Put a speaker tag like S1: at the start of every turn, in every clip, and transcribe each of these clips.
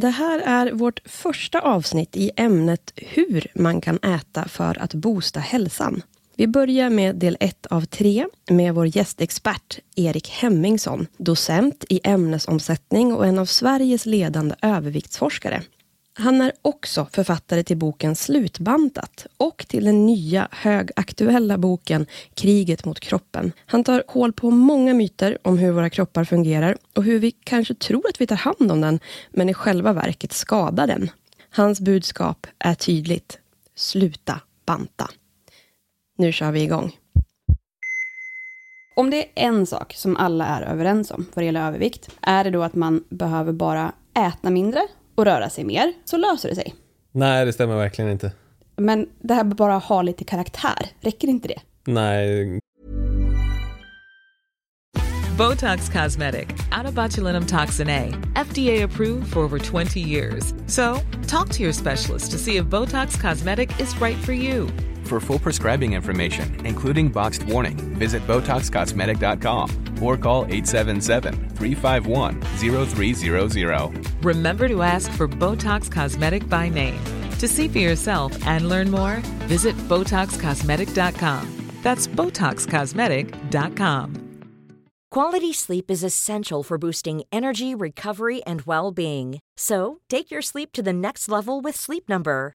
S1: Det här är vårt första avsnitt i ämnet hur man kan äta för att boosta hälsan. Vi börjar med del ett av tre med vår gästexpert Erik Hemmingsson, docent i ämnesomsättning och en av Sveriges ledande överviktsforskare. Han är också författare till boken Slutbantat och till den nya högaktuella boken Kriget mot kroppen. Han tar hål på många myter om hur våra kroppar fungerar och hur vi kanske tror att vi tar hand om den, men i själva verket skadar den. Hans budskap är tydligt. Sluta banta. Nu kör vi igång.
S2: Om det är en sak som alla är överens om vad det gäller övervikt, är det då att man behöver bara äta mindre och röra sig mer, så löser det sig.
S3: Nej, det stämmer verkligen inte.
S2: Men det här bara ha lite karaktär, räcker inte det?
S3: Nej.
S4: Botox Cosmetic, out of botulinum toxin A, FDA approved for over 20 years. So, talk to your specialist to see if Botox Cosmetic is right for you.
S5: For full prescribing information, including boxed warning, visit BotoxCosmetic.com or call 877-351-0300.
S4: Remember to ask for Botox Cosmetic by name. To see for yourself and learn more, visit BotoxCosmetic.com. That's BotoxCosmetic.com.
S6: Quality sleep is essential for boosting energy, recovery, and well-being. So, take your sleep to the next level with Sleep Number.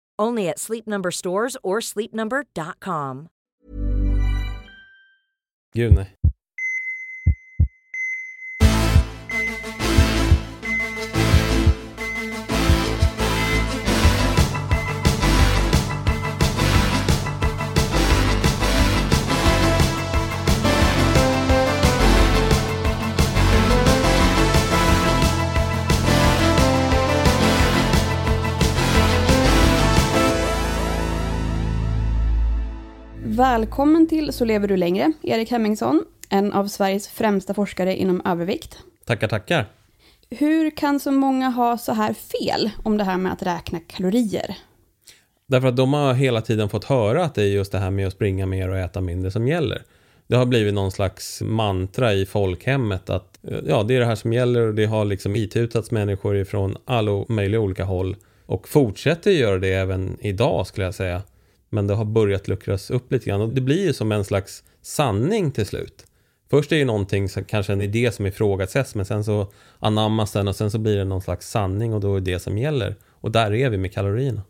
S6: Only at Sleep Number stores or sleepnumber.com.
S3: Gud nej.
S2: Välkommen till Så lever du längre, Erik Hemmingsson, en av Sveriges främsta forskare inom övervikt.
S3: Tackar, tackar.
S2: Hur kan så många ha så här fel om det här med att räkna kalorier?
S3: Därför att de har hela tiden fått höra att det är just det här med att springa mer och äta mindre som gäller. Det har blivit någon slags mantra i folkhemmet att ja, det är det här som gäller och det har liksom itutats människor ifrån alla möjliga olika håll och fortsätter göra det även idag skulle jag säga. Men det har börjat luckras upp lite grann och det blir ju som en slags sanning till slut. Först är det någonting, som, kanske en idé som ifrågasätts men sen så anammas den och sen så blir det någon slags sanning och då är det det som gäller. Och där är vi med kalorierna.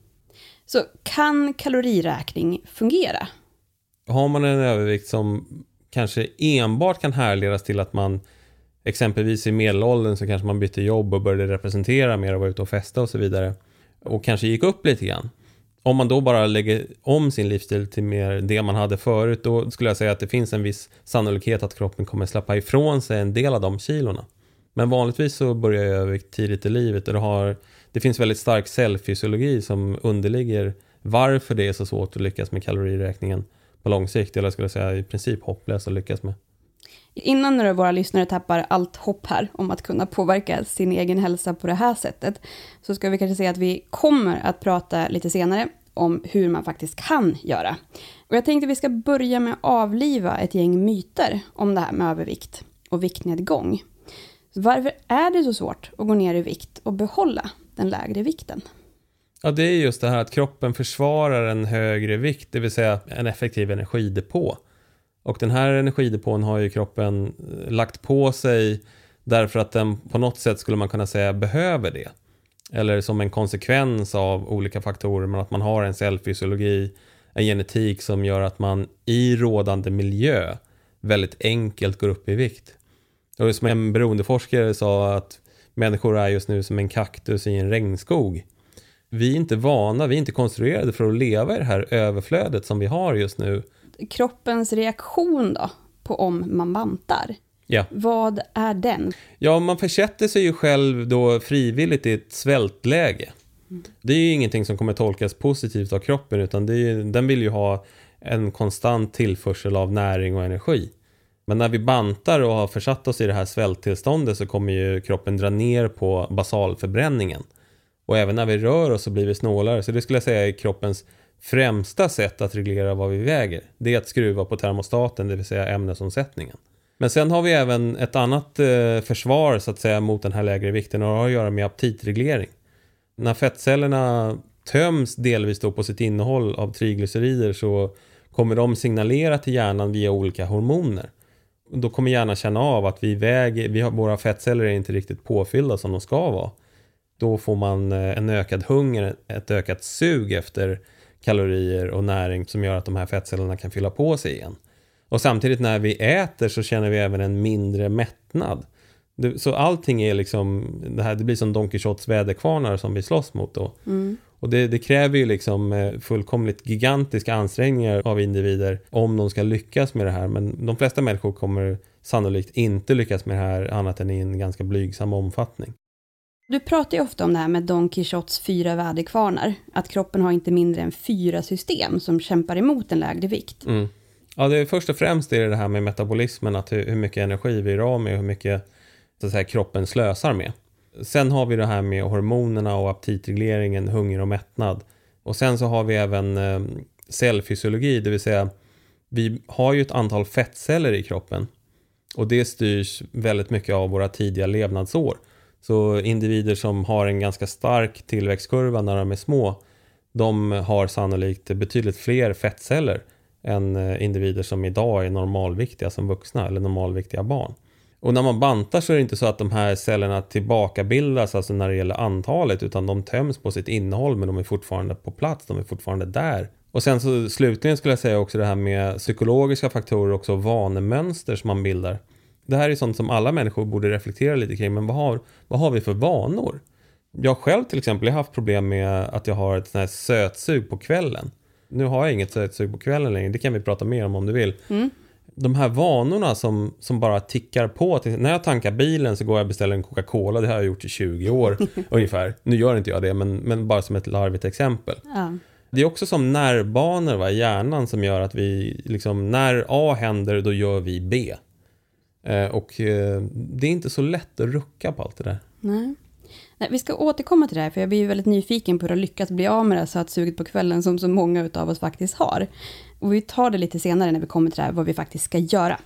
S2: Så kan kaloriräkning fungera?
S3: Har man en övervikt som kanske enbart kan härledas till att man exempelvis i medelåldern så kanske man bytte jobb och började representera mer och var ute och festa och så vidare och kanske gick upp lite grann om man då bara lägger om sin livsstil till mer det man hade förut, då skulle jag säga att det finns en viss sannolikhet att kroppen kommer släppa ifrån sig en del av de kilorna. Men vanligtvis så börjar jag övervikt tidigt i livet och det, har, det finns väldigt stark cellfysiologi som underligger varför det är så svårt att lyckas med kaloriräkningen på lång sikt, eller jag skulle säga i princip hopplöst att lyckas med.
S2: Innan nu våra lyssnare tappar allt hopp här om att kunna påverka sin egen hälsa på det här sättet, så ska vi kanske säga att vi kommer att prata lite senare om hur man faktiskt kan göra. Och jag tänkte att vi ska börja med att avliva ett gäng myter om det här med övervikt och viktnedgång. Varför är det så svårt att gå ner i vikt och behålla den lägre vikten?
S3: Ja, det är just det här att kroppen försvarar en högre vikt, det vill säga en effektiv energidepå. Och den här energidepån har ju kroppen eh, lagt på sig därför att den på något sätt skulle man kunna säga behöver det. Eller som en konsekvens av olika faktorer, men att man har en cellfysiologi, en genetik som gör att man i rådande miljö väldigt enkelt går upp i vikt. Och som en beroendeforskare sa att människor är just nu som en kaktus i en regnskog. Vi är inte vana, vi är inte konstruerade för att leva i det här överflödet som vi har just nu
S2: kroppens reaktion då, på om man bantar.
S3: Ja.
S2: Vad är den?
S3: Ja, man försätter sig ju själv då frivilligt i ett svältläge. Det är ju ingenting som kommer tolkas positivt av kroppen utan det är, den vill ju ha en konstant tillförsel av näring och energi. Men när vi bantar och har försatt oss i det här svälttillståndet så kommer ju kroppen dra ner på basalförbränningen. Och även när vi rör oss så blir vi snålare. Så det skulle jag säga är kroppens främsta sätt att reglera vad vi väger. Det är att skruva på termostaten, det vill säga ämnesomsättningen. Men sen har vi även ett annat eh, försvar så att säga mot den här lägre vikten och det har att göra med aptitreglering. När fettcellerna töms delvis då på sitt innehåll av triglycerider så kommer de signalera till hjärnan via olika hormoner. Då kommer hjärnan känna av att vi väger, vi har, våra fettceller är inte riktigt påfyllda som de ska vara. Då får man eh, en ökad hunger, ett ökat sug efter kalorier och näring som gör att de här fettcellerna kan fylla på sig igen. Och samtidigt när vi äter så känner vi även en mindre mättnad. Så allting är liksom, det, här, det blir som Don Quijotes väderkvarnar som vi slåss mot då. Mm. Och det, det, kräver ju liksom eh, fullkomligt gigantiska ansträngningar av individer om de ska lyckas med det här. Men de flesta människor kommer sannolikt inte lyckas med det här annat än i en ganska blygsam omfattning.
S2: Du pratar ju ofta om det här med Don Quijotes fyra väderkvarnar. Att kroppen har inte mindre än fyra system som kämpar emot en lägre vikt.
S3: Mm. Ja, det är först och främst är det, det här med metabolismen, att hur, hur mycket energi vi är av med och hur mycket så att säga, kroppen slösar med. Sen har vi det här med hormonerna och aptitregleringen, hunger och mättnad. Och sen så har vi även eh, cellfysiologi, det vill säga vi har ju ett antal fettceller i kroppen och det styrs väldigt mycket av våra tidiga levnadsår. Så individer som har en ganska stark tillväxtkurva när de är små, de har sannolikt betydligt fler fettceller än eh, individer som idag är normalviktiga som vuxna eller normalviktiga barn. Och när man bantar så är det inte så att de här cellerna tillbakabildas, alltså när det gäller antalet, utan de töms på sitt innehåll, men de är fortfarande på plats, de är fortfarande där. Och sen så slutligen skulle jag säga också det här med psykologiska faktorer, också vanemönster som man bildar. Det här är sånt som alla människor borde reflektera lite kring, men vad har, vad har vi för vanor? Jag själv till exempel har haft problem med att jag har ett sånt här sötsug på kvällen. Nu har jag inget sötsug på kvällen längre, det kan vi prata mer om om du vill. Mm de här vanorna som, som bara tickar på. När jag tankar bilen så går jag och beställer en Coca-Cola. Det har jag gjort i 20 år ungefär. Nu gör inte jag det, men, men bara som ett larvigt exempel. Ja. Det är också som nervbanor va, i hjärnan som gör att vi, liksom, när A händer, då gör vi B. Eh, och eh, det är inte så lätt att rucka på allt det där.
S2: Nej. Nej, vi ska återkomma till det här, för jag blir väldigt nyfiken på hur du har lyckats bli av med det här sötsuget på kvällen som så många av oss faktiskt har. Och vi tar det lite senare när vi kommer till det här, vad vi faktiskt ska göra.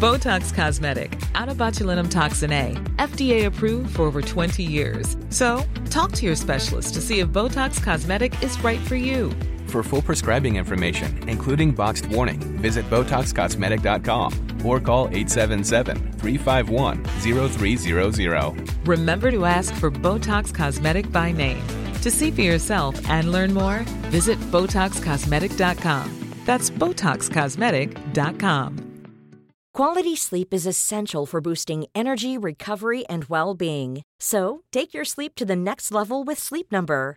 S4: Botox Cosmetic, out toxin A, FDA approved for over 20 years. So, talk to your specialist to see if Botox Cosmetic is right for you.
S5: For full prescribing information, including boxed warning, visit BotoxCosmetic.com or call 877-351-0300.
S4: Remember to ask for Botox Cosmetic by name. To see for yourself and learn more, visit BotoxCosmetic.com. That's BotoxCosmetic.com.
S6: Quality sleep is essential for boosting energy, recovery, and well-being. So, take your sleep to the next level with Sleep Number.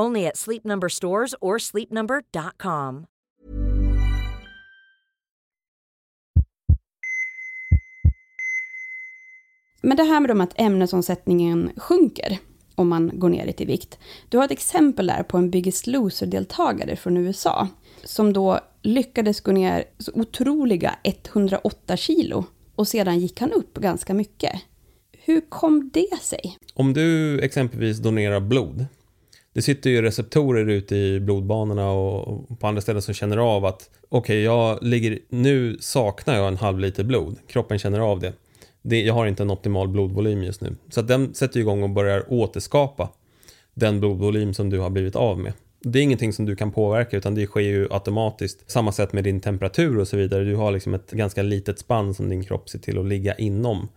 S6: Only at Sleep Number stores or sleepnumber.com.
S2: Men det här med dem att ämnesomsättningen sjunker om man går ner lite i vikt. Du har ett exempel där på en Biggest Loser-deltagare från USA som då lyckades gå ner så otroliga 108 kilo och sedan gick han upp ganska mycket. Hur kom det sig?
S3: Om du exempelvis donerar blod det sitter ju receptorer ute i blodbanorna och på andra ställen som känner av att okej, okay, jag ligger, nu saknar jag en halv liter blod. Kroppen känner av det. det. Jag har inte en optimal blodvolym just nu. Så att den sätter igång och börjar återskapa den blodvolym som du har blivit av med. Det är ingenting som du kan påverka utan det sker ju automatiskt. Samma sätt med din temperatur och så vidare. Du har liksom ett ganska litet spann som din kropp ser till att ligga inom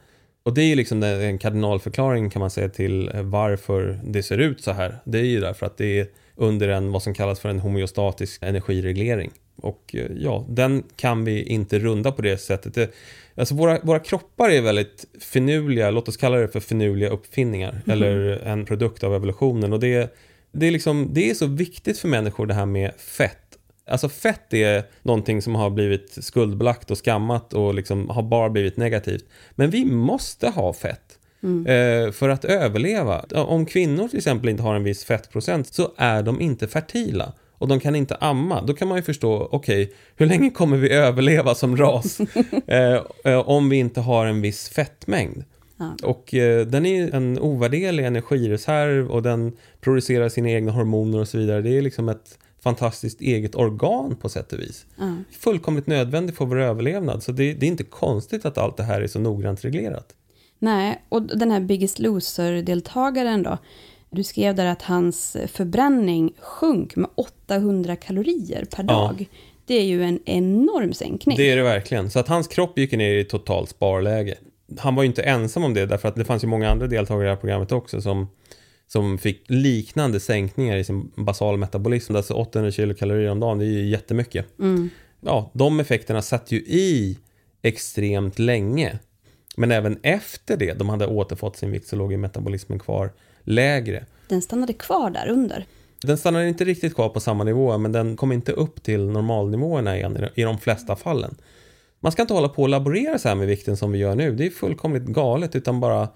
S3: och det är ju liksom en kardinalförklaring kan man säga till varför det ser ut så här. Det är ju därför att det är under en, vad som kallas för en homeostatisk energireglering. Och eh, ja, den kan vi inte runda på det sättet. Det, alltså våra, våra kroppar är väldigt finurliga, låt oss kalla det för finurliga uppfinningar, mm. eller en produkt av evolutionen. Och det, det, är liksom, det är så viktigt för människor det här med fett. Alltså fett är någonting som har blivit skuldbelagt och skammat och liksom har bara blivit negativt. Men vi måste ha fett. Mm. Eh, för att överleva. Om kvinnor till exempel inte har en viss fettprocent så är de inte fertila och de kan inte amma, då kan man ju förstå, okej, okay, hur länge kommer vi överleva som ras eh, eh, om vi inte har en viss fettmängd? Ja. Och eh, den är en ovärderlig energireserv och den producerar sina egna hormoner och så vidare. Det är liksom ett fantastiskt eget organ på sätt och vis. Ja. Fullkomligt nödvändigt för vår överlevnad. Så det, det, är inte konstigt att allt det här är så noggrant reglerat.
S2: Nej, och den här Biggest Loser-deltagaren då. Du skrev där att hans förbränning sjönk med 800 kalorier per dag. Ja. Det är ju en enorm sänkning.
S3: Det är det verkligen. Så att hans kropp gick ner i totalt sparläge. Han var ju inte ensam om det, därför att det fanns ju många andra deltagare i det här programmet också som, som fick liknande sänkningar i sin basal metabolism. Alltså 800 kilokalorier om dagen, det är ju jättemycket. Mm. Ja, de effekterna satt ju i extremt länge. Men även efter det, de hade återfått sin vikt, så låg ju metabolismen kvar lägre.
S2: Den stannade kvar där under?
S3: Den stannade inte riktigt kvar på samma nivå, men den kom inte upp till normalnivåerna igen i de flesta fallen. Man ska inte hålla på och laborera så här med vikten som vi gör nu. Det är fullkomligt galet, utan bara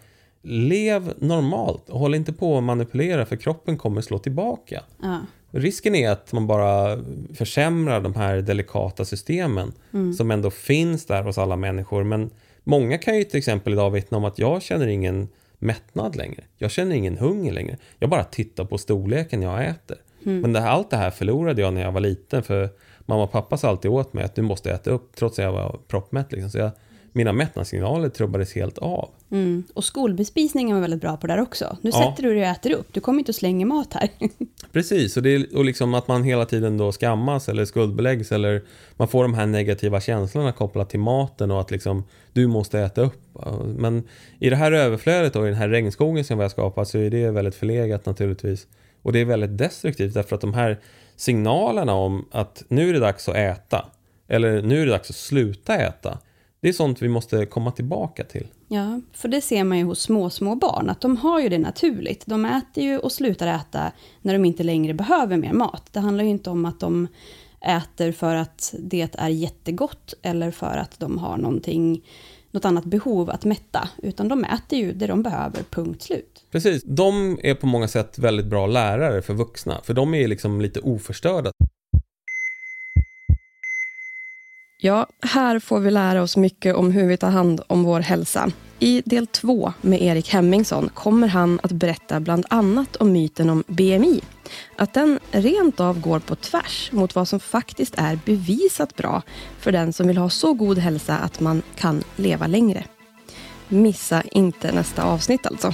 S3: lev normalt. Och håll inte på att manipulera, för kroppen kommer slå tillbaka. Ja. Risken är att man bara försämrar de här delikata systemen mm. som ändå finns där hos alla människor. Men många kan ju till exempel idag vittna om att jag känner ingen mättnad längre. Jag känner ingen hunger längre. Jag bara tittar på storleken jag äter. Mm. Men det här, allt det här förlorade jag när jag var liten. För mamma och pappa sa alltid åt mig att du måste äta upp trots att jag var proppmätt. Liksom. Så jag, mina mättnadssignaler trubbades helt av.
S2: Mm. Och skolbespisningen var väldigt bra på det där också. Nu ja. sätter du dig och äter upp, du kommer inte att slänga mat här.
S3: Precis, och, det är, och liksom att man hela tiden då skammas eller skuldbeläggs eller man får de här negativa känslorna kopplat till maten och att liksom du måste äta upp. Men i det här överflödet och i den här regnskogen som vi har skapat så är det väldigt förlegat naturligtvis. Och det är väldigt destruktivt därför att de här signalerna om att nu är det dags att äta eller nu är det dags att sluta äta det är sånt vi måste komma tillbaka till.
S2: Ja, för det ser man ju hos små, små barn, att de har ju det naturligt. De äter ju och slutar äta när de inte längre behöver mer mat. Det handlar ju inte om att de äter för att det är jättegott eller för att de har någonting, något annat behov att mätta, utan de äter ju det de behöver, punkt slut.
S3: Precis, de är på många sätt väldigt bra lärare för vuxna, för de är liksom lite oförstörda.
S1: Ja, här får vi lära oss mycket om hur vi tar hand om vår hälsa. I del två med Erik Hemmingsson kommer han att berätta bland annat om myten om BMI. Att den rent av går på tvärs mot vad som faktiskt är bevisat bra för den som vill ha så god hälsa att man kan leva längre. Missa inte nästa avsnitt alltså.